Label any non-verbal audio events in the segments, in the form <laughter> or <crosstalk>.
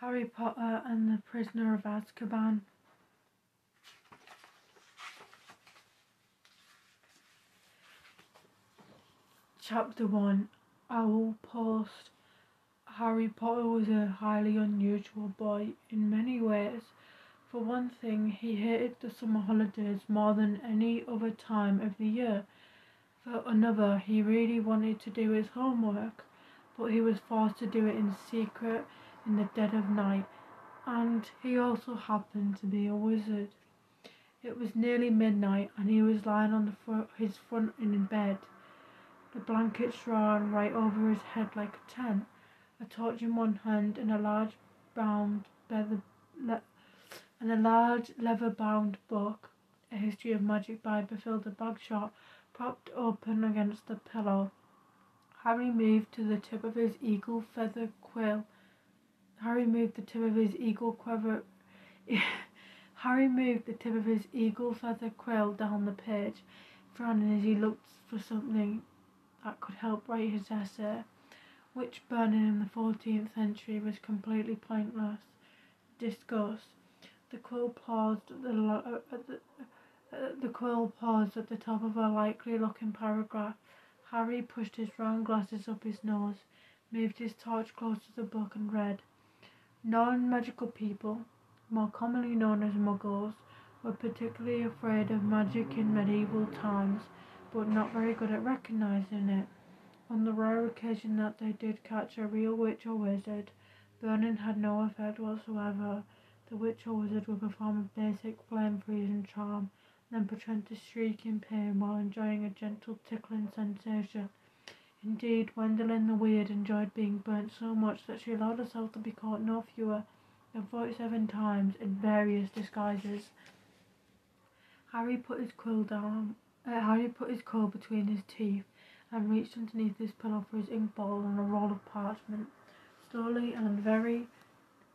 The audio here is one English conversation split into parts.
Harry Potter and the Prisoner of Azkaban. Chapter 1 Owl Post Harry Potter was a highly unusual boy in many ways. For one thing, he hated the summer holidays more than any other time of the year. For another, he really wanted to do his homework, but he was forced to do it in secret in the dead of night, and he also happened to be a wizard. It was nearly midnight, and he was lying on fr- his front in bed the blankets drawn right over his head like a tent, a torch in one hand and a large bound leather le- and a large leather bound book, a history of magic by Bathilda Bagshot, propped open against the pillow. Harry moved to the tip of his eagle feather quill. Harry moved the tip of his eagle quiver. <laughs> Harry moved the tip of his eagle feather quill down the page, frowning as he looked for something that could help write his essay, which burning in the 14th century was completely pointless. Discuss. The quill paused at the, uh, at the, uh, the quill paused at the top of a likely looking paragraph. Harry pushed his round glasses up his nose, moved his torch close to the book, and read. Non magical people, more commonly known as muggles, were particularly afraid of magic in medieval times but not very good at recognizing it. On the rare occasion that they did catch a real witch or wizard, burning had no effect whatsoever. The witch or wizard would perform a basic flame freezing charm, then pretend to shriek in pain while enjoying a gentle tickling sensation. Indeed, Gwendolyn the Weird enjoyed being burnt so much that she allowed herself to be caught no fewer than forty-seven times in various disguises. Harry put his quill down uh, Harry put his quill between his teeth and reached underneath his pillow for his ink bottle and a roll of parchment. Slowly and very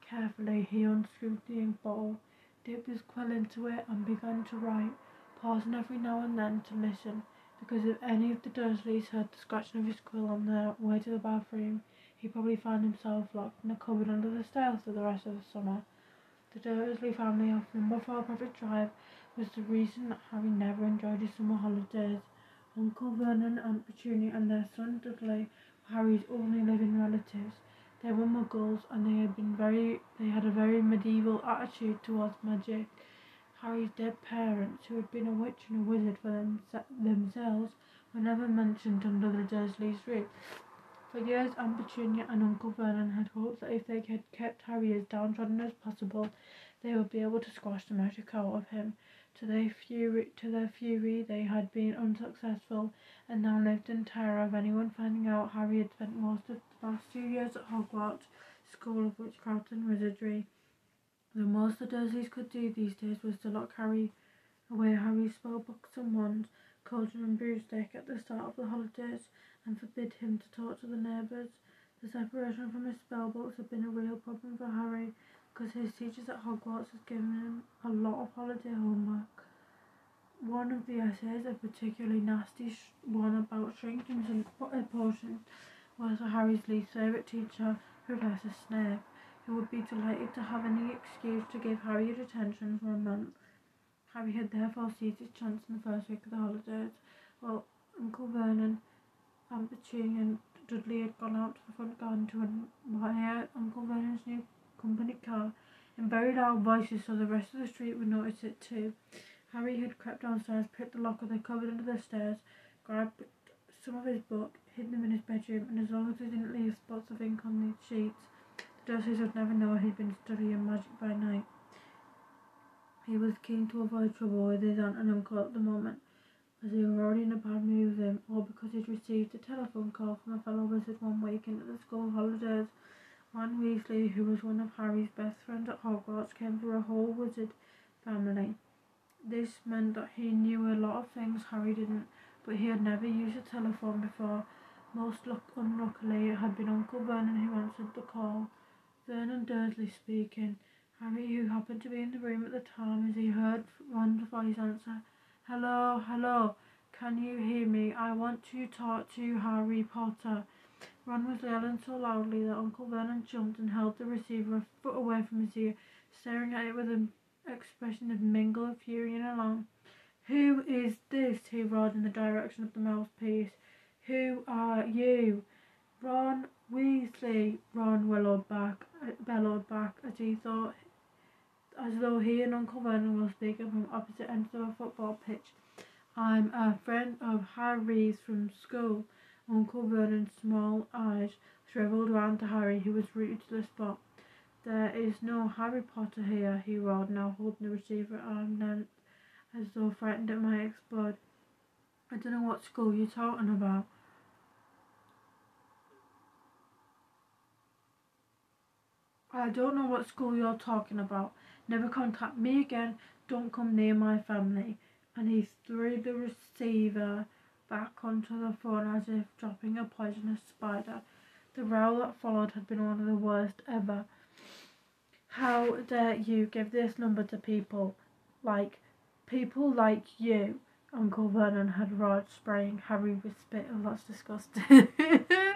carefully he unscrewed the ink bottle, dipped his quill into it, and began to write, pausing every now and then to listen, because if any of the Dursleys heard the scratching of his quill on their way to the bathroom, he probably found himself locked in a cupboard under the stairs for the rest of the summer. The Dursley family of number four Privet Drive was the reason that Harry never enjoyed his summer holidays. Uncle Vernon, Aunt Petunia, and their son Dudley were Harry's only living relatives. They were muggles, and they had been very they had a very medieval attitude towards magic. Harry's dead parents, who had been a witch and a wizard for them, themselves, were never mentioned under the Dursleys' roof. For years, Aunt Petunia and Uncle Vernon had hoped that if they had kept Harry as downtrodden as possible, they would be able to squash the magic out of him. To their fury, to their fury, they had been unsuccessful, and now lived in terror of anyone finding out Harry had spent most of the last two years at Hogwarts School of Witchcraft and Wizardry. The most the Dursleys could do these days was to lock Harry away Harry's spell books and wands, cauldron and broomstick at the start of the holidays, and forbid him to talk to the neighbours. The separation from his spell books had been a real problem for Harry, because his teachers at Hogwarts had given him a lot of holiday homework. One of the essays, a particularly nasty one about shrinkings and potions, was Harry's least favourite teacher, Professor Snape, would be delighted to have any excuse to give Harry attention for a month. Harry had therefore seized his chance in the first week of the holidays, while Uncle Vernon, Aunt Petunia, and Dudley had gone out to the front garden to admire Uncle Vernon's new company car in very loud voices so the rest of the street would notice it too. Harry had crept downstairs, picked the lock of the cupboard under the stairs, grabbed some of his book, hid them in his bedroom, and as long as he didn't leave spots of ink on the sheets, Dursleys would never know he'd been studying magic by night. He was keen to avoid trouble with his aunt and uncle at the moment, as they were already in a bad mood with him, or because he'd received a telephone call from a fellow wizard one week into the school holidays Ron Weasley, who was one of Harry's best friends at Hogwarts, came for a whole wizard family. This meant that he knew a lot of things Harry didn't, but he had never used a telephone before. Most luck- unluckily, it had been Uncle Vernon who answered the call. Vernon Dursley speaking. Harry, who happened to be in the room at the time, as he heard Ron's voice answer, Hello, hello, can you hear me? I want to talk to Harry Potter. Ron was yelling so loudly that Uncle Vernon jumped and held the receiver a foot away from his ear, staring at it with an expression of mingled fury and alarm. Who is this? he roared in the direction of the mouthpiece. Who are you? Ron Weasley, Ron bellowed back, bellowed back as he thought, as though he and Uncle Vernon were speaking from opposite ends of a football pitch. I'm a friend of Harry's from school. Uncle Vernon's small eyes shriveled round to Harry, who was rooted to the spot. There is no Harry Potter here, he roared, now holding the receiver at arm's length, as though frightened it might explode. I don't know what school you're talking about. I don't know what school you're talking about. Never contact me again. Don't come near my family. And he threw the receiver back onto the phone as if dropping a poisonous spider. The row that followed had been one of the worst ever. How dare you give this number to people like people like you? Uncle Vernon had roared, spraying Harry with spit. Oh, that's disgusting. <laughs>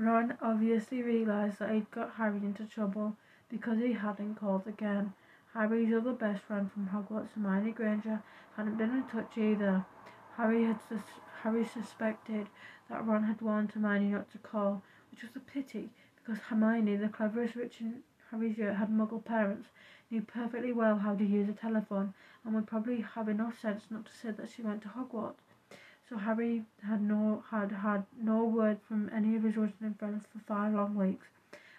Ron obviously realised that he'd got Harry into trouble because he hadn't called again. Harry's other best friend from Hogwarts, Hermione Granger, hadn't been in touch either. Harry had sus- Harry suspected that Ron had warned Hermione not to call, which was a pity because Hermione, the cleverest witch in Harry's year, had Muggle parents, knew perfectly well how to use a telephone, and would probably have enough sense not to say that she went to Hogwarts. So Harry had no had had no word from any of his Wizarding friends for five long weeks,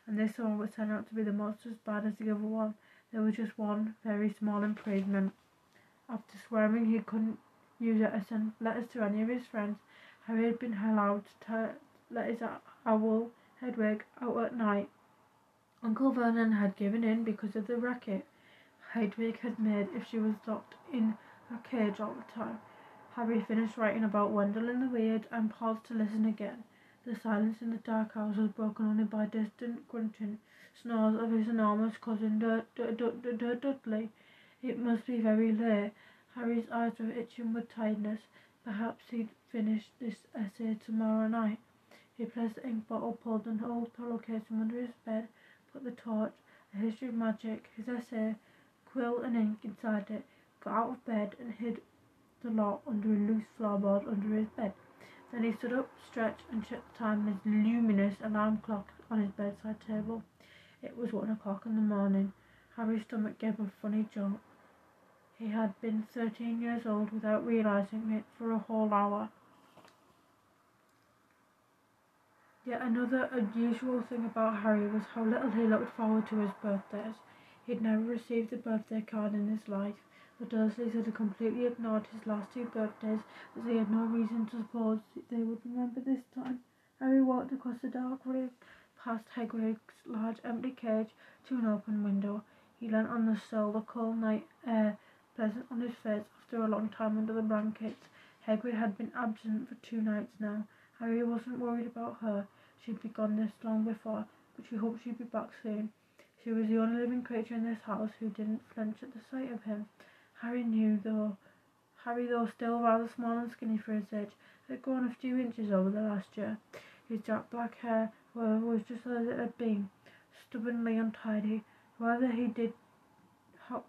and this one would turn out to be the most as bad as the other one. There was just one very small improvement. After swearing he couldn't use it or send letters to any of his friends, Harry had been allowed to let his owl Hedwig out at night. Uncle Vernon had given in because of the racket Hedwig had made if she was locked in her cage all the time. Harry finished writing about Wendelin the Weird and paused to listen again. The silence in the dark house was broken only by distant grunting snores of his enormous cousin Dud Dudley. It must be very late. Harry's eyes were itching with tiredness. Perhaps he'd finish this essay tomorrow night. He placed the ink bottle, pulled an old pillowcase from under his bed, put the torch, a history of magic, his essay, quill and ink inside it, got out of bed and hid the lot under a loose floorboard under his bed. Then he stood up, stretched, and checked the time on his luminous alarm clock on his bedside table. It was one o'clock in the morning. Harry's stomach gave a funny jolt. He had been thirteen years old without realizing it for a whole hour. Yet another unusual thing about Harry was how little he looked forward to his birthdays. He'd never received a birthday card in his life. The Dursleys had completely ignored his last two birthdays, as they had no reason to suppose they would remember this time. Harry walked across the dark room, past Hagrid's large empty cage, to an open window. He leant on the sill, the cold night air pleasant on his face after a long time under the blankets. Hagrid had been absent for two nights now. Harry wasn't worried about her. She'd be gone this long before, but she hoped she'd be back soon. She was the only living creature in this house who didn't flinch at the sight of him. Harry knew, though. Harry, though still rather small and skinny for his age, had grown a few inches over the last year. His dark black hair, was just as it had been, stubbornly untidy. Whatever he did,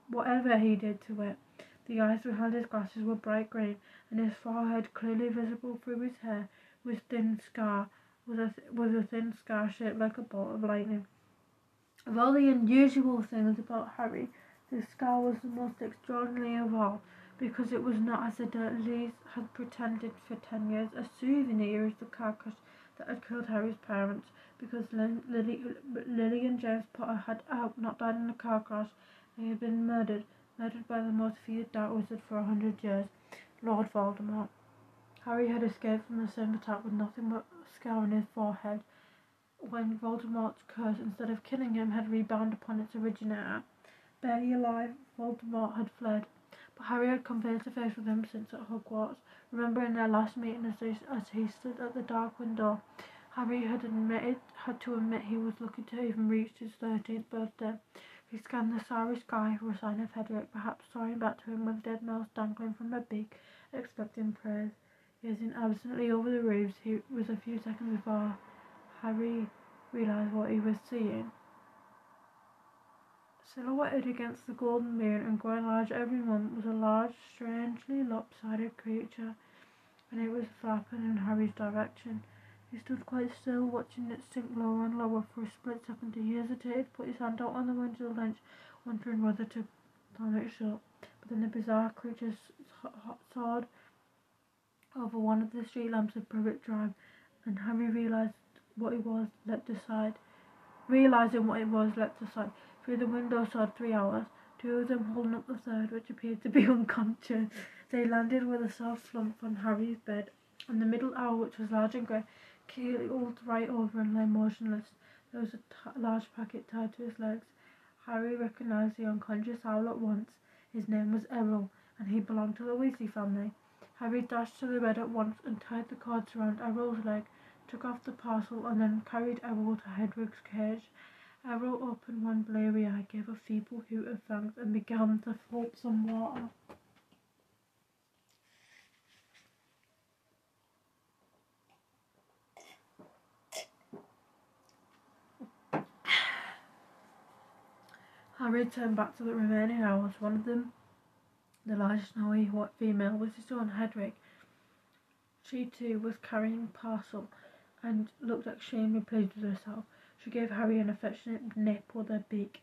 whatever he did to it, the eyes behind his glasses were bright green, and his forehead, clearly visible through his hair, was thin scar was a was a thin scar shaped like a bolt of lightning. Of all the unusual things about Harry, the scar was the most extraordinary of all, because it was not, as the Dudleys had pretended for ten years, a souvenir of the car crash that had killed Harry's parents, because Lily, Lily and James Potter had out not died in a car crash. They had been murdered, murdered by the most feared dark wizard for a hundred years, Lord Voldemort. Harry had escaped from the same attack with nothing but a scar on his forehead. When Voldemort's curse, instead of killing him, had rebounded upon its originator, Barely alive, Voldemort had fled, but Harry had come face to face with him since at Hogwarts. Remembering their last meeting as, they, as he stood at the dark window, Harry had admitted had to admit he was lucky to even reach his thirteenth birthday. He scanned the starry sky for a sign of Hedwig, perhaps soaring back to him with dead mouse dangling from her beak, expecting praise. gazing absently over the roofs. He was a few seconds before Harry realised what he was seeing. Silhouetted against the golden moon and growing large every moment was a large, strangely lopsided creature, and it was flapping in Harry's direction. He stood quite still, watching it sink lower and lower for a split second. He hesitated, put his hand out on the window ledge, wondering whether to slam it shut. But then the bizarre creature soared over one of the street lamps of Privet Drive, and Harry realised what it was, leapt aside. Realising what it was, leapt aside. Through the window saw three owls, two of them holding up the third, which appeared to be <laughs> unconscious. They landed with a soft flump on Harry's bed, and the middle owl, which was large and grey, keeled right over and lay motionless. There was a t- large packet tied to his legs. Harry recognised the unconscious owl at once. His name was Errol, and he belonged to the Weasley family. Harry dashed to the bed at once and tied the cords around Errol's leg, took off the parcel, and then carried Errol to Hedwig's cage. Errol opened one bleary eye, gave a feeble hoot of thanks, and began to flop some water. Harry turned back to the remaining owls. One of them the large snowy white female was his own Hedwig. She too was carrying a parcel and looked extremely pleased with herself. She gave Harry an affectionate nip with her beak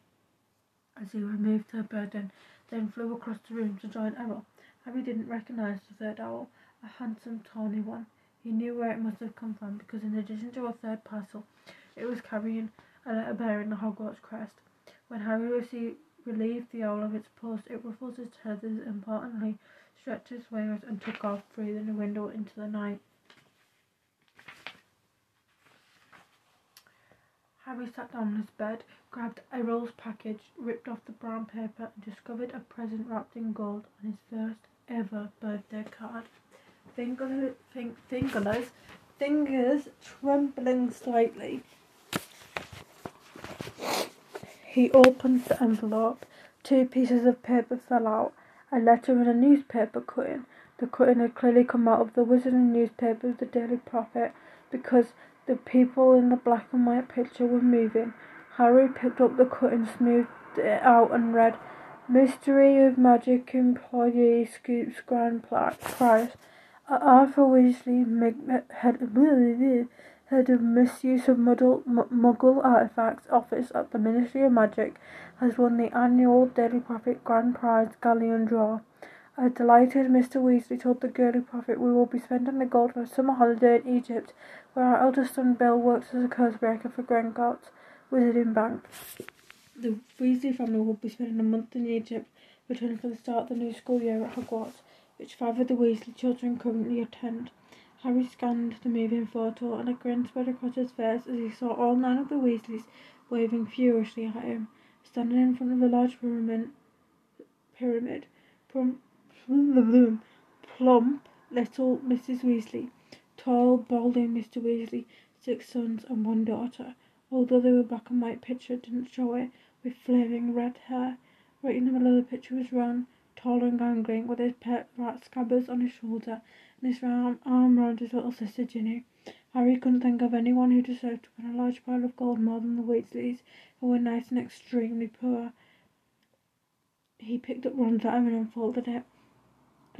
as he removed her burden, then flew across the room to join Errol. Harry didn't recognise the third owl, a handsome tawny one. He knew where it must have come from because in addition to a third parcel, it was carrying a letter bearing the Hogwarts crest. When Harry relieved the owl of its post, it ruffled its feathers importantly, stretched its wings, and took off, breathing the window into the night. Harry sat down on his bed, grabbed Errol's package, ripped off the brown paper, and discovered a present wrapped in gold on his first ever birthday card. Fingers, fingers, fingers trembling slightly, he opened the envelope. Two pieces of paper fell out. A letter and a newspaper cutting. The cutting had clearly come out of the Wizarding newspaper of the Daily Prophet because the people in the black and white picture were moving. Harry picked up the cutting, smoothed it out, and read Mystery of Magic Employee Scoops Grand Prize. Arthur Weasley had <laughs> head of misuse of muddle, Muggle artifacts office at the Ministry of Magic, has won the annual Daily Prophet Grand Prize Galleon Draw. A delighted Mr. Weasley told the Daily Prophet we will be spending the golden summer holiday in Egypt, where our eldest son Bill works as a cursebreaker for Gringotts Wizarding Bank. The Weasley family will be spending a month in Egypt, returning for the start of the new school year at Hogwarts, which five of the Weasley children currently attend. Harry scanned the moving photo, and a grin spread across his face as he saw all nine of the Weasleys waving furiously at him, standing in front of the large pyramid. Pyramid, plump little Mrs. Weasley, tall, balding Mr. Weasley, six sons and one daughter. Although they were black and white picture, didn't show it, with flaming red hair. Right in the middle of the picture was Ron, tall and gangling, with his pet rat Scabbers on his shoulder and his arm, arm round his little sister Ginny. Harry couldn't think of anyone who deserved to win a large pile of gold more than the Weasleys, who were nice and extremely poor. He picked up Ron's letter and unfolded it.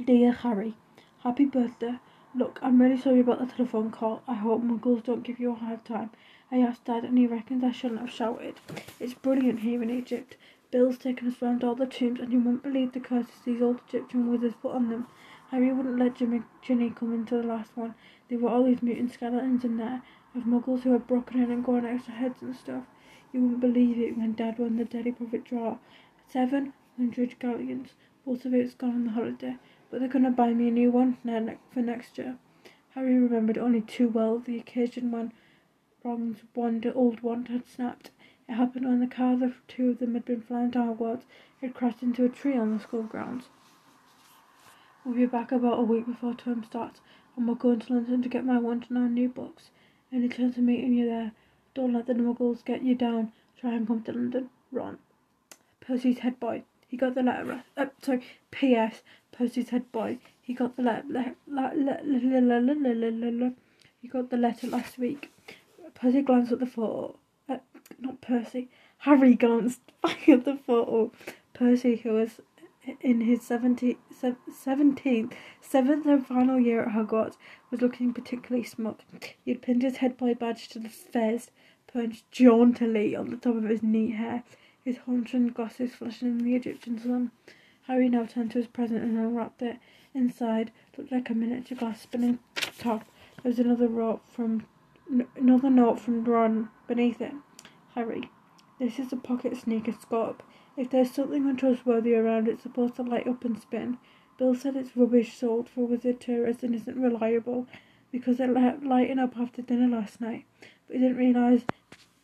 Dear Harry, happy birthday. Look, I'm really sorry about the telephone call. I hope muggles don't give you a hard time. I asked Dad and he reckons I shouldn't have shouted. It's brilliant here in Egypt. Bill's taken us round all the tombs and you won't believe the curses these old Egyptian wizards put on them. Harry wouldn't let Jimmy, Ginny come into the last one. There were all these mutant skeletons in there, of muggles who had broken in and gone extra heads and stuff. You wouldn't believe it when Dad won the Daily Prophet draw. Seven hundred galleons. Most of it's gone on the holiday, but they're going to buy me a new one for next year. Harry remembered only too well the occasion when Ron's one old wand had snapped. It happened when the car the two of them had been flying downwards had crashed into a tree on the school grounds. We'll be back about a week before term starts, and we're going to London to get my one to nine new books. Any chance of meeting you there? Don't let the muggles get you down. Try and come to London. Ron. Percy's head boy. He got the letter. Uh, sorry. P.S. Percy's head boy. He got the letter. He got the letter last week. Percy glanced at the photo. Uh, not Percy. Harry glanced back at the photo. Percy, who was in his 17th, 17th, seventh and final year at Hogwarts, was looking particularly smug. He had pinned his head boy badge to the fez perched jauntily on the top of his neat hair, his haunted glasses flashing in the Egyptian sun. Harry now turned to his present and unwrapped it. Inside looked like a miniature glass spinning top. There was another note from another note from Ron beneath it. Harry, this is a pocket Sneakoscope. If there's something untrustworthy around, it's supposed to light up and spin. Bill said it's rubbish sold for wizard tourists and isn't reliable because it let lighting up after dinner last night. But he didn't realise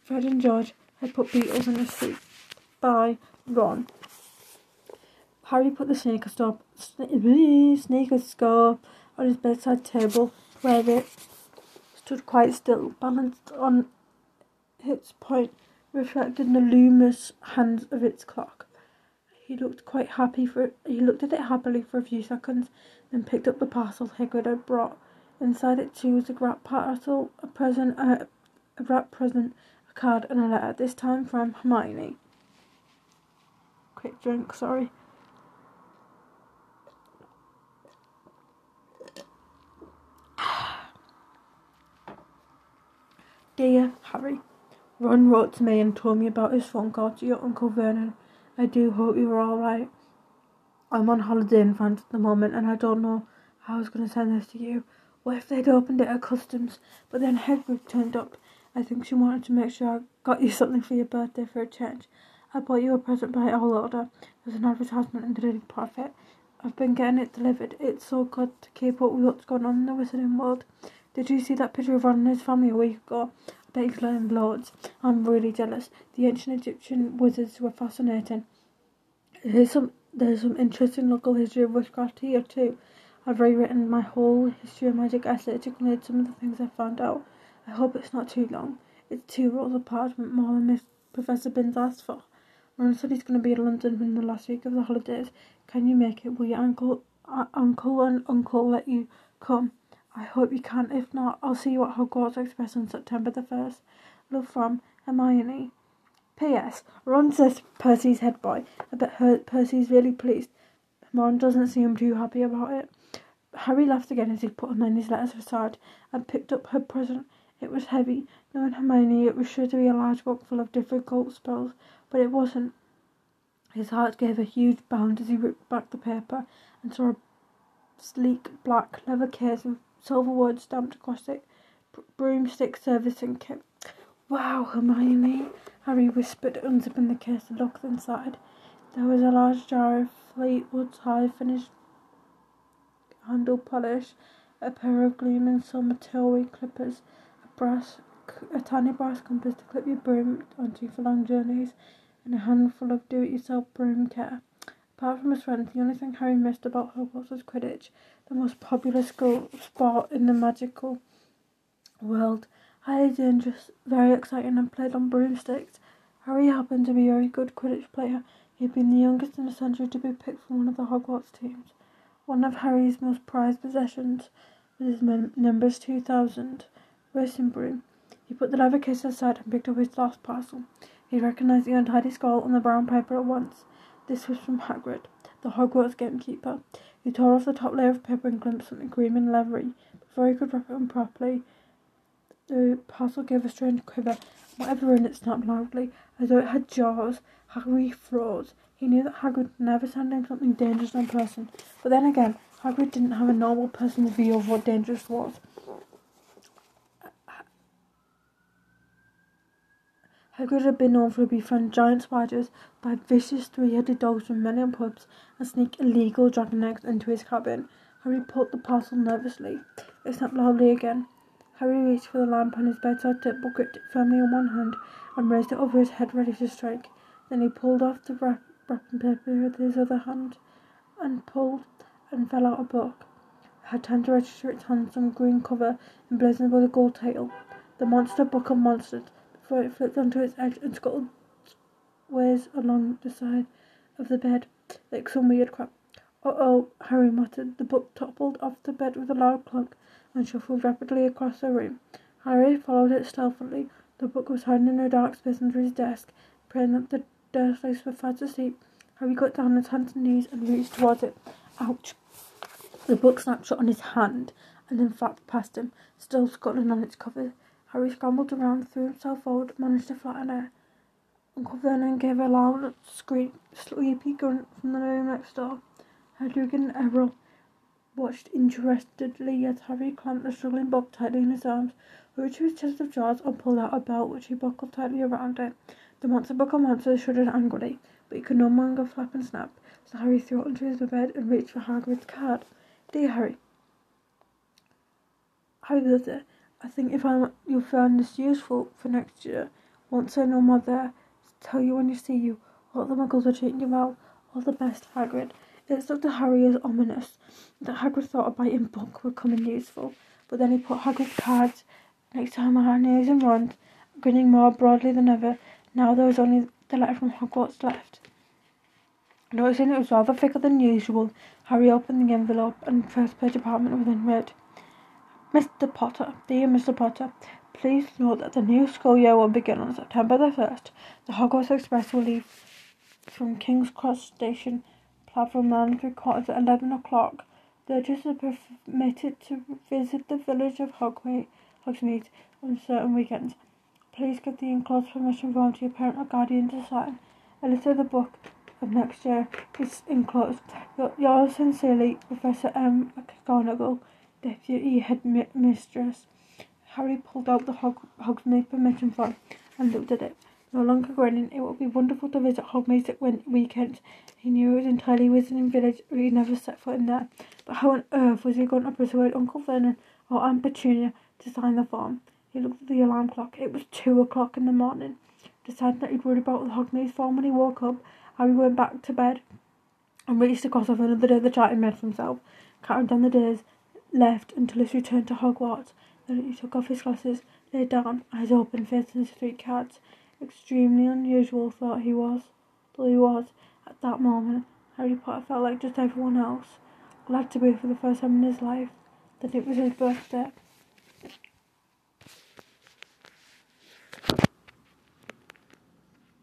Fred and George had put Beetles in a suit. By Ron. Harry put the sneaker stop sneaker scarf on his bedside table, where it stood quite still, balanced on its point, reflected the luminous hands of its clock. He looked quite happy for he looked at it happily for a few seconds, then picked up the parcel Hagrid had brought. Inside it too was a wrapped parcel, a present, a, a wrapped present, a card, and a letter. This time from Hermione. Quick drink, sorry. <sighs> Dear Harry, Ron wrote to me and told me about his phone call to your Uncle Vernon. I do hope you are alright. I'm on holiday in France at the moment and I don't know how I was going to send this to you. What if they'd opened it at customs, but then Hedwig turned up? I think she wanted to make sure I got you something for your birthday for a change. I bought you a present by all order. There's an advertisement in the Daily Prophet. I've been getting it delivered. It's so good to keep up with what's going on in the wizarding world. Did you see that picture of Ron and his family a week ago? I bet he's learned loads. I'm really jealous. The ancient Egyptian wizards were fascinating. There's some there's some interesting local history of witchcraft here too. I've rewritten my whole history of magic essay to include some of the things I found out. I hope it's not too long. It's two rolls of parchment more than Miss Professor Binns asked for. Ron said he's going to be in London in the last week of the holidays. Can you make it? Will your uncle, uh, uncle and uncle let you come? I hope you can. If not, I'll see you at Hogwarts Express on September the 1st. Love from Hermione. P.S. Ron says Percy's head boy. I bet her, Percy's really pleased. Ron doesn't seem too happy about it. Harry laughed again as he put Hermione's letters aside and picked up her present. It was heavy. Knowing Hermione, it was sure to be a large book full of difficult spells, but it wasn't. His heart gave a huge bound as he ripped back the paper and saw a sleek black leather case with silver words stamped across it. Broomstick servicing kit. Wow, Hermione, Harry whispered, unzipping the case and looked inside. There was a large jar of Fleetwood's high finished handle polish, a pair of gleaming silver tailwheel clippers, brass, a tiny brass compass to clip your broom onto for long journeys, and a handful of do-it-yourself broom care. Apart from his friends, the only thing Harry missed about Hogwarts was Quidditch, the most popular school sport in the magical world. Highly dangerous, very exciting, and played on broomsticks. Harry happened to be a very good Quidditch player. He had been the youngest in a century to be picked for one of the Hogwarts teams. One of Harry's most prized possessions was his Nimbus 2000 broom. He put the leather case aside and picked up his last parcel. He recognized the untidy scroll on the brown paper at once. This was from Hagrid, the Hogwarts gamekeeper. He tore off the top layer of paper and glimpsed something green and leathery. Before he could wrap it on properly, the parcel gave a strange quiver. Whatever in it snapped loudly, as though it had jaws. Harry froze. He knew that Hagrid never sent him something dangerous in person. But then again, Hagrid didn't have a normal person's view of what dangerous was. Hagrid had been known for befriend giant spiders, by vicious three-headed dogs from many pubs, and sneak illegal dragon eggs into his cabin. Harry pulled the parcel nervously. It snapped loudly again. Harry reached for the lamp on his bedside table, gripped it firmly in one hand, and raised it over his head, ready to strike. Then he pulled off the wrap wrapping paper with his other hand, and pulled and fell out a book. I had time to register its handsome green cover emblazoned with a gold tail. The monster book of monsters, before it flipped onto its edge and scuttled ways along the side of the bed like some weird crap. oh, Harry muttered. The book toppled off the bed with a loud clunk and shuffled rapidly across the room. Harry followed it stealthily. The book was hiding in a dark space under his desk, praying that the Dursleys were fast asleep. Harry got down on his hands and knees and reached towards it. Ouch! The book snapped shut on his hand and then flapped past him, still scuttling on its cover. Harry scrambled around, threw himself forward, managed to flatten it. Uncle Vernon gave a loud scream, sleepy grunt from the room next door. Hedwig and Errol watched interestedly as Harry clamped the struggling book tightly in his arms, reached to his chest of drawers and pulled out a belt which he buckled tightly around it. The monster and monster shuddered angrily, but he could no longer flap and snap, so Harry threw it onto his bed and reached for Hagrid's card. Dear Harry, Harry it. I think if I'm, you'll find this useful for next year. Once I know Mother, tell you when you see you. All the muggles are treating you well. All the best, Hagrid. It looked to Harry as ominous that Hagrid thought a biting book would come in useful, but then he put Hagrid's cards next to Hermione's and Ron's, grinning more broadly than ever. Now there was only the letter from Hogwarts left. Noticing it was rather thicker than usual, Harry opened the envelope and first page apartment within read. Mr. Potter, dear Mr. Potter, please note that the new school year will begin on September the 1st. The Hogwarts Express will leave from King's Cross Station platform nine and three quarters at eleven o'clock. The Lodgers are permitted to visit the village of Hogsmeade on certain weekends. Please give the enclosed permission form to your parent or guardian to sign. A list of the book of next year is enclosed. Yours sincerely, Professor M. McGonagall, Deputy Headmistress. Harry pulled out the Hog- Hogsmeade permission form and looked at it. No longer grinning, it would be wonderful to visit Hogsmeade at weekends. He knew it was entirely Wizarding Village, but he never set foot in there. But how on earth was he going to persuade Uncle Vernon or Aunt Petunia to sign the form? He looked at the alarm clock. It was two o'clock in the morning. Deciding that he'd worry about the Hogsmeade form when he woke up, Harry went back to bed and reached across of another day the chart he made for himself, counting down the days left until his return to Hogwarts. Then he took off his glasses, lay down, eyes open, facing his three cats. extremely unusual thought he was, though he was, at that moment, Harry Potter felt like just everyone else, glad to be for the first time in his life that it was his birthday.